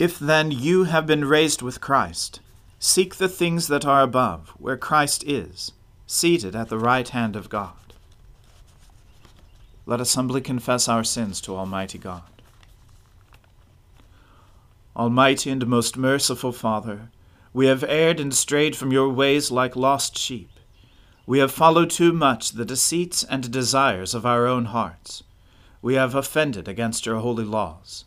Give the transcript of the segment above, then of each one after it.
If then you have been raised with Christ, seek the things that are above, where Christ is, seated at the right hand of God. Let us humbly confess our sins to Almighty God. Almighty and most merciful Father, we have erred and strayed from your ways like lost sheep. We have followed too much the deceits and desires of our own hearts. We have offended against your holy laws.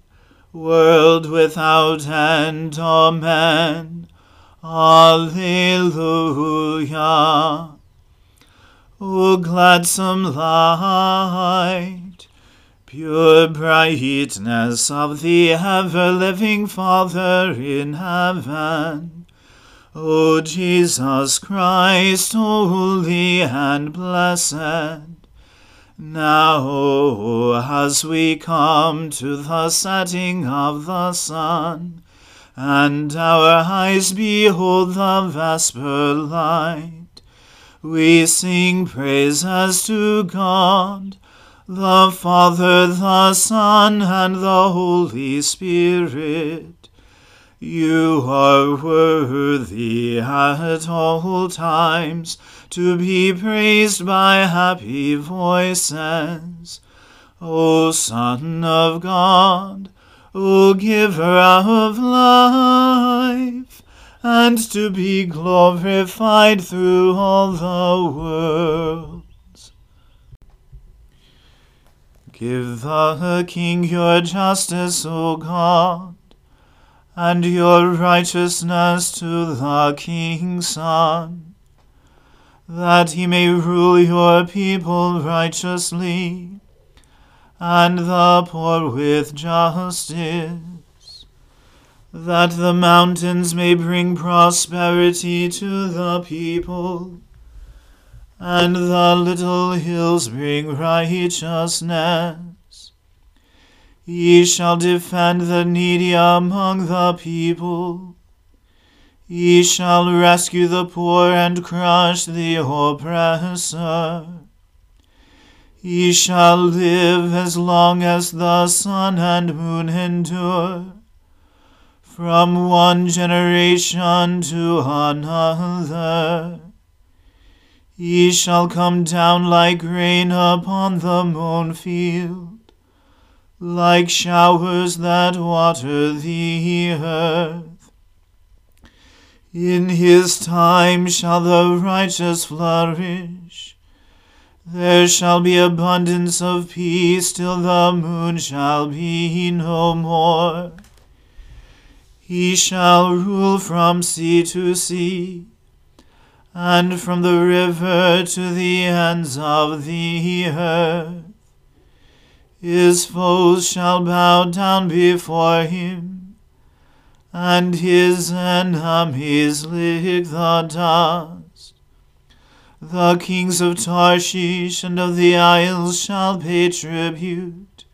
world without end. Amen. Alleluia. O gladsome light, pure brightness of the ever-living Father in heaven, O Jesus Christ, holy and blessed, now, as we come to the setting of the sun, and our eyes behold the vesper light, we sing praises to God, the Father, the Son, and the Holy Spirit. You are worthy at all times to be praised by happy voices. O Son of God, O Giver of life, and to be glorified through all the worlds. Give the King your justice, O God, and your righteousness to the King's Son that he may rule your people righteously, and the poor with justice, that the mountains may bring prosperity to the people, and the little hills bring righteousness. He shall defend the needy among the people Ye shall rescue the poor and crush the oppressor. Ye shall live as long as the sun and moon endure, from one generation to another. Ye shall come down like rain upon the mown field, like showers that water the earth. In his time shall the righteous flourish. There shall be abundance of peace till the moon shall be no more. He shall rule from sea to sea, and from the river to the ends of the earth. His foes shall bow down before him and his enemies lick the dust. The kings of Tarshish and of the isles shall pay tribute,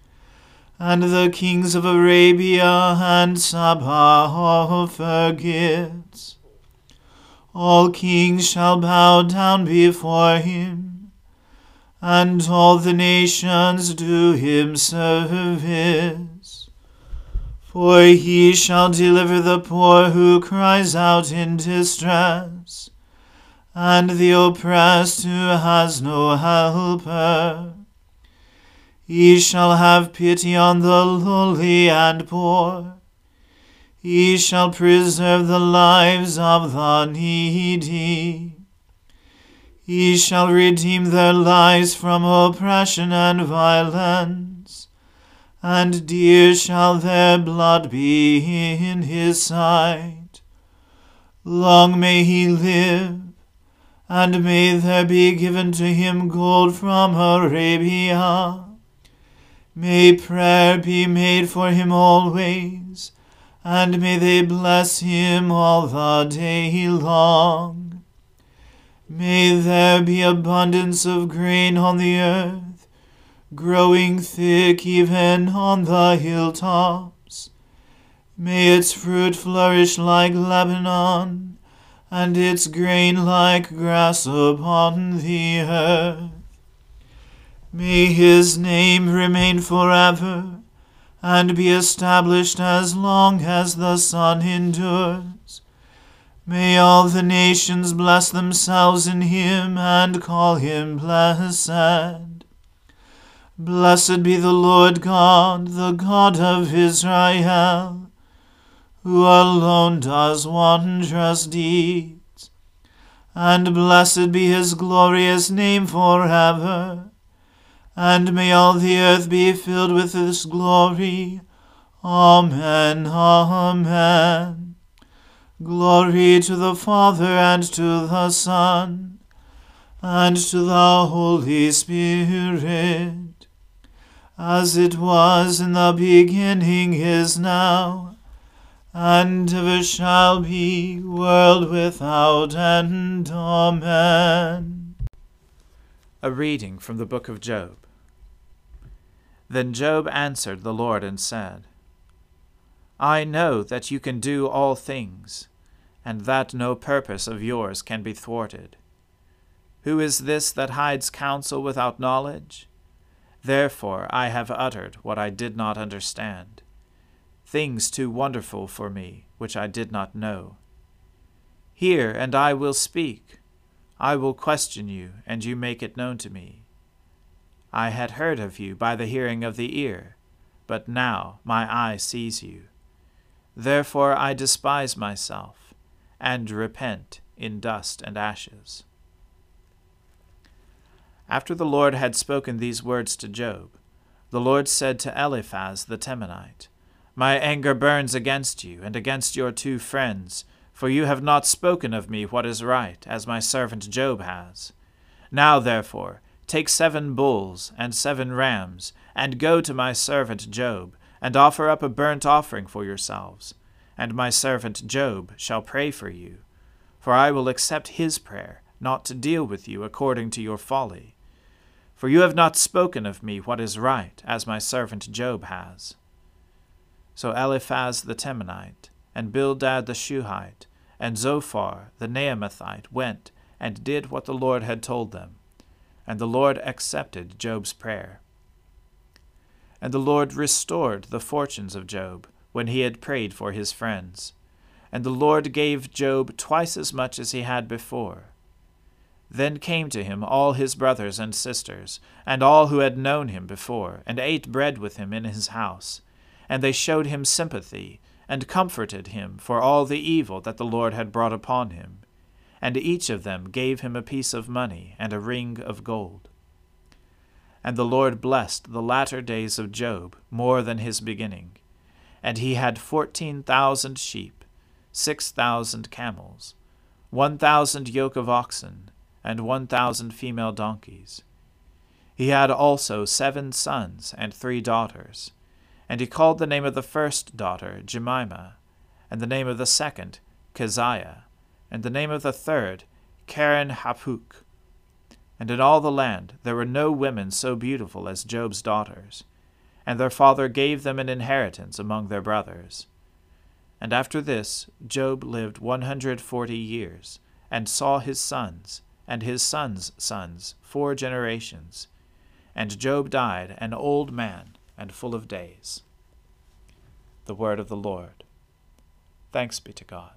and the kings of Arabia and Saba offer gifts. All kings shall bow down before him, and all the nations do him service. For he shall deliver the poor who cries out in distress, and the oppressed who has no helper. He shall have pity on the lowly and poor he shall preserve the lives of the needy. He shall redeem their lives from oppression and violence, and dear shall their blood be in his sight. Long may he live, and may there be given to him gold from Arabia. May prayer be made for him always and may they bless him all the day long. May there be abundance of grain on the earth, growing thick even on the hilltops. May its fruit flourish like Lebanon, and its grain like grass upon the earth. May his name remain forever and be established as long as the sun endures. May all the nations bless themselves in him and call him blessed. Blessed be the Lord God, the God of Israel, who alone does wondrous deeds. And blessed be his glorious name forever and may all the earth be filled with His glory. Amen. Amen. Glory to the Father and to the Son and to the Holy Spirit, as it was in the beginning is now, and ever shall be, world without end. Amen. A reading from the book of Job. Then Job answered the Lord and said, I know that you can do all things, and that no purpose of yours can be thwarted. Who is this that hides counsel without knowledge? Therefore I have uttered what I did not understand, things too wonderful for me, which I did not know. Hear, and I will speak. I will question you, and you make it known to me. I had heard of you by the hearing of the ear, but now my eye sees you. Therefore I despise myself, and repent in dust and ashes. After the Lord had spoken these words to Job, the Lord said to Eliphaz the Temanite, My anger burns against you, and against your two friends, for you have not spoken of me what is right, as my servant Job has. Now, therefore, Take seven bulls and seven rams, and go to my servant Job, and offer up a burnt offering for yourselves. And my servant Job shall pray for you. For I will accept his prayer, not to deal with you according to your folly. For you have not spoken of me what is right, as my servant Job has. So Eliphaz the Temanite, and Bildad the Shuhite, and Zophar the Naamathite went and did what the Lord had told them and the Lord accepted Job's prayer. And the Lord restored the fortunes of Job when he had prayed for his friends. And the Lord gave Job twice as much as he had before. Then came to him all his brothers and sisters, and all who had known him before, and ate bread with him in his house. And they showed him sympathy, and comforted him for all the evil that the Lord had brought upon him and each of them gave him a piece of money and a ring of gold. And the Lord blessed the latter days of Job more than his beginning. And he had fourteen thousand sheep, six thousand camels, one thousand yoke of oxen, and one thousand female donkeys. He had also seven sons and three daughters. And he called the name of the first daughter Jemima, and the name of the second Keziah and the name of the third, Keren Happuch. And in all the land there were no women so beautiful as Job's daughters, and their father gave them an inheritance among their brothers. And after this Job lived one hundred forty years, and saw his sons, and his sons' sons, four generations. And Job died an old man and full of days. The word of the Lord. Thanks be to God.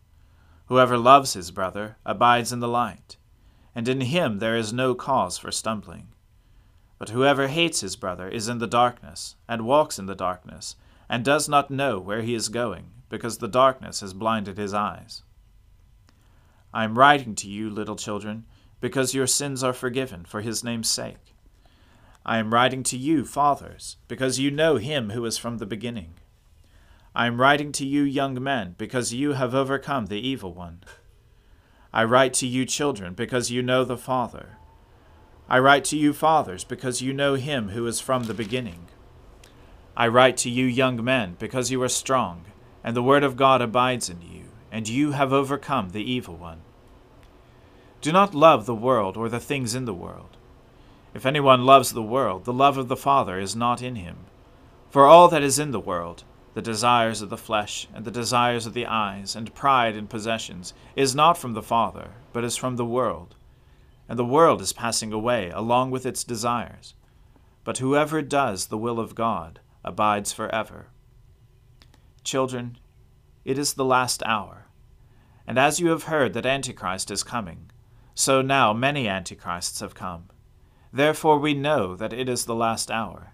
Whoever loves his brother abides in the light and in him there is no cause for stumbling. But whoever hates his brother is in the darkness, and walks in the darkness, and does not know where he is going, because the darkness has blinded his eyes. I am writing to you, little children, because your sins are forgiven for his name's sake. I am writing to you, fathers, because you know him who is from the beginning. I am writing to you, young men, because you have overcome the evil one. I write to you, children, because you know the Father. I write to you, fathers, because you know him who is from the beginning. I write to you, young men, because you are strong, and the word of God abides in you, and you have overcome the evil one. Do not love the world or the things in the world. If anyone loves the world, the love of the Father is not in him. For all that is in the world, the desires of the flesh, and the desires of the eyes, and pride in possessions, is not from the Father, but is from the world. And the world is passing away along with its desires. But whoever does the will of God abides forever. Children, it is the last hour. And as you have heard that Antichrist is coming, so now many Antichrists have come. Therefore we know that it is the last hour.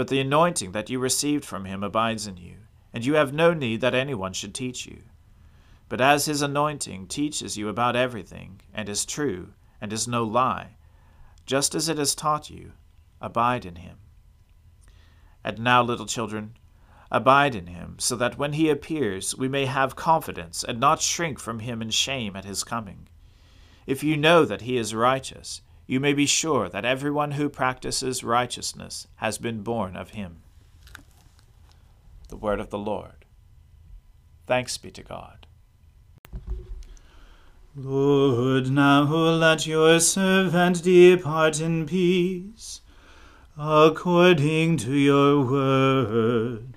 but the anointing that you received from him abides in you, and you have no need that anyone should teach you. But as his anointing teaches you about everything, and is true, and is no lie, just as it has taught you, abide in him. And now, little children, abide in him, so that when he appears we may have confidence, and not shrink from him in shame at his coming. If you know that he is righteous, you may be sure that everyone who practices righteousness has been born of him. The word of the Lord. Thanks be to God. Lord, now let your servant depart in peace, according to your word.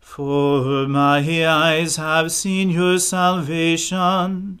For my eyes have seen your salvation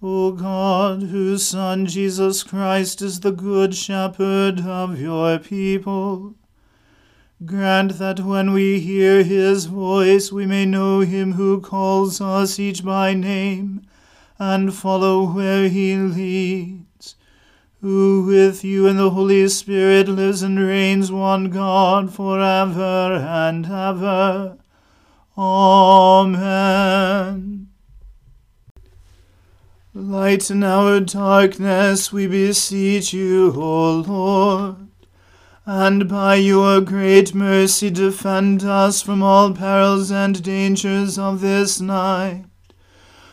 O God, whose Son Jesus Christ is the Good Shepherd of your people, grant that when we hear his voice we may know him who calls us each by name, and follow where he leads, who with you and the Holy Spirit lives and reigns one God for ever and ever. Amen. Lighten our darkness, we beseech you, O Lord, and by your great mercy defend us from all perils and dangers of this night.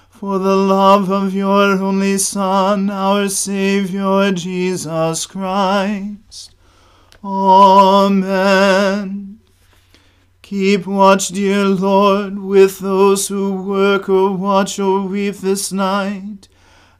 For the love of your only Son, our Saviour Jesus Christ. Amen. Keep watch, dear Lord, with those who work or watch or weep this night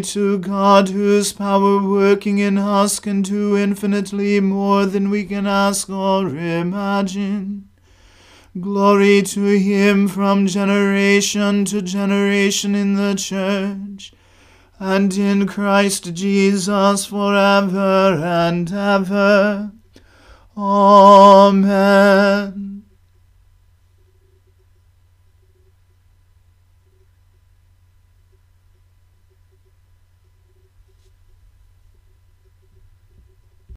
To God, whose power working in us can do infinitely more than we can ask or imagine. Glory to him from generation to generation in the church, and in Christ Jesus forever and ever. Amen.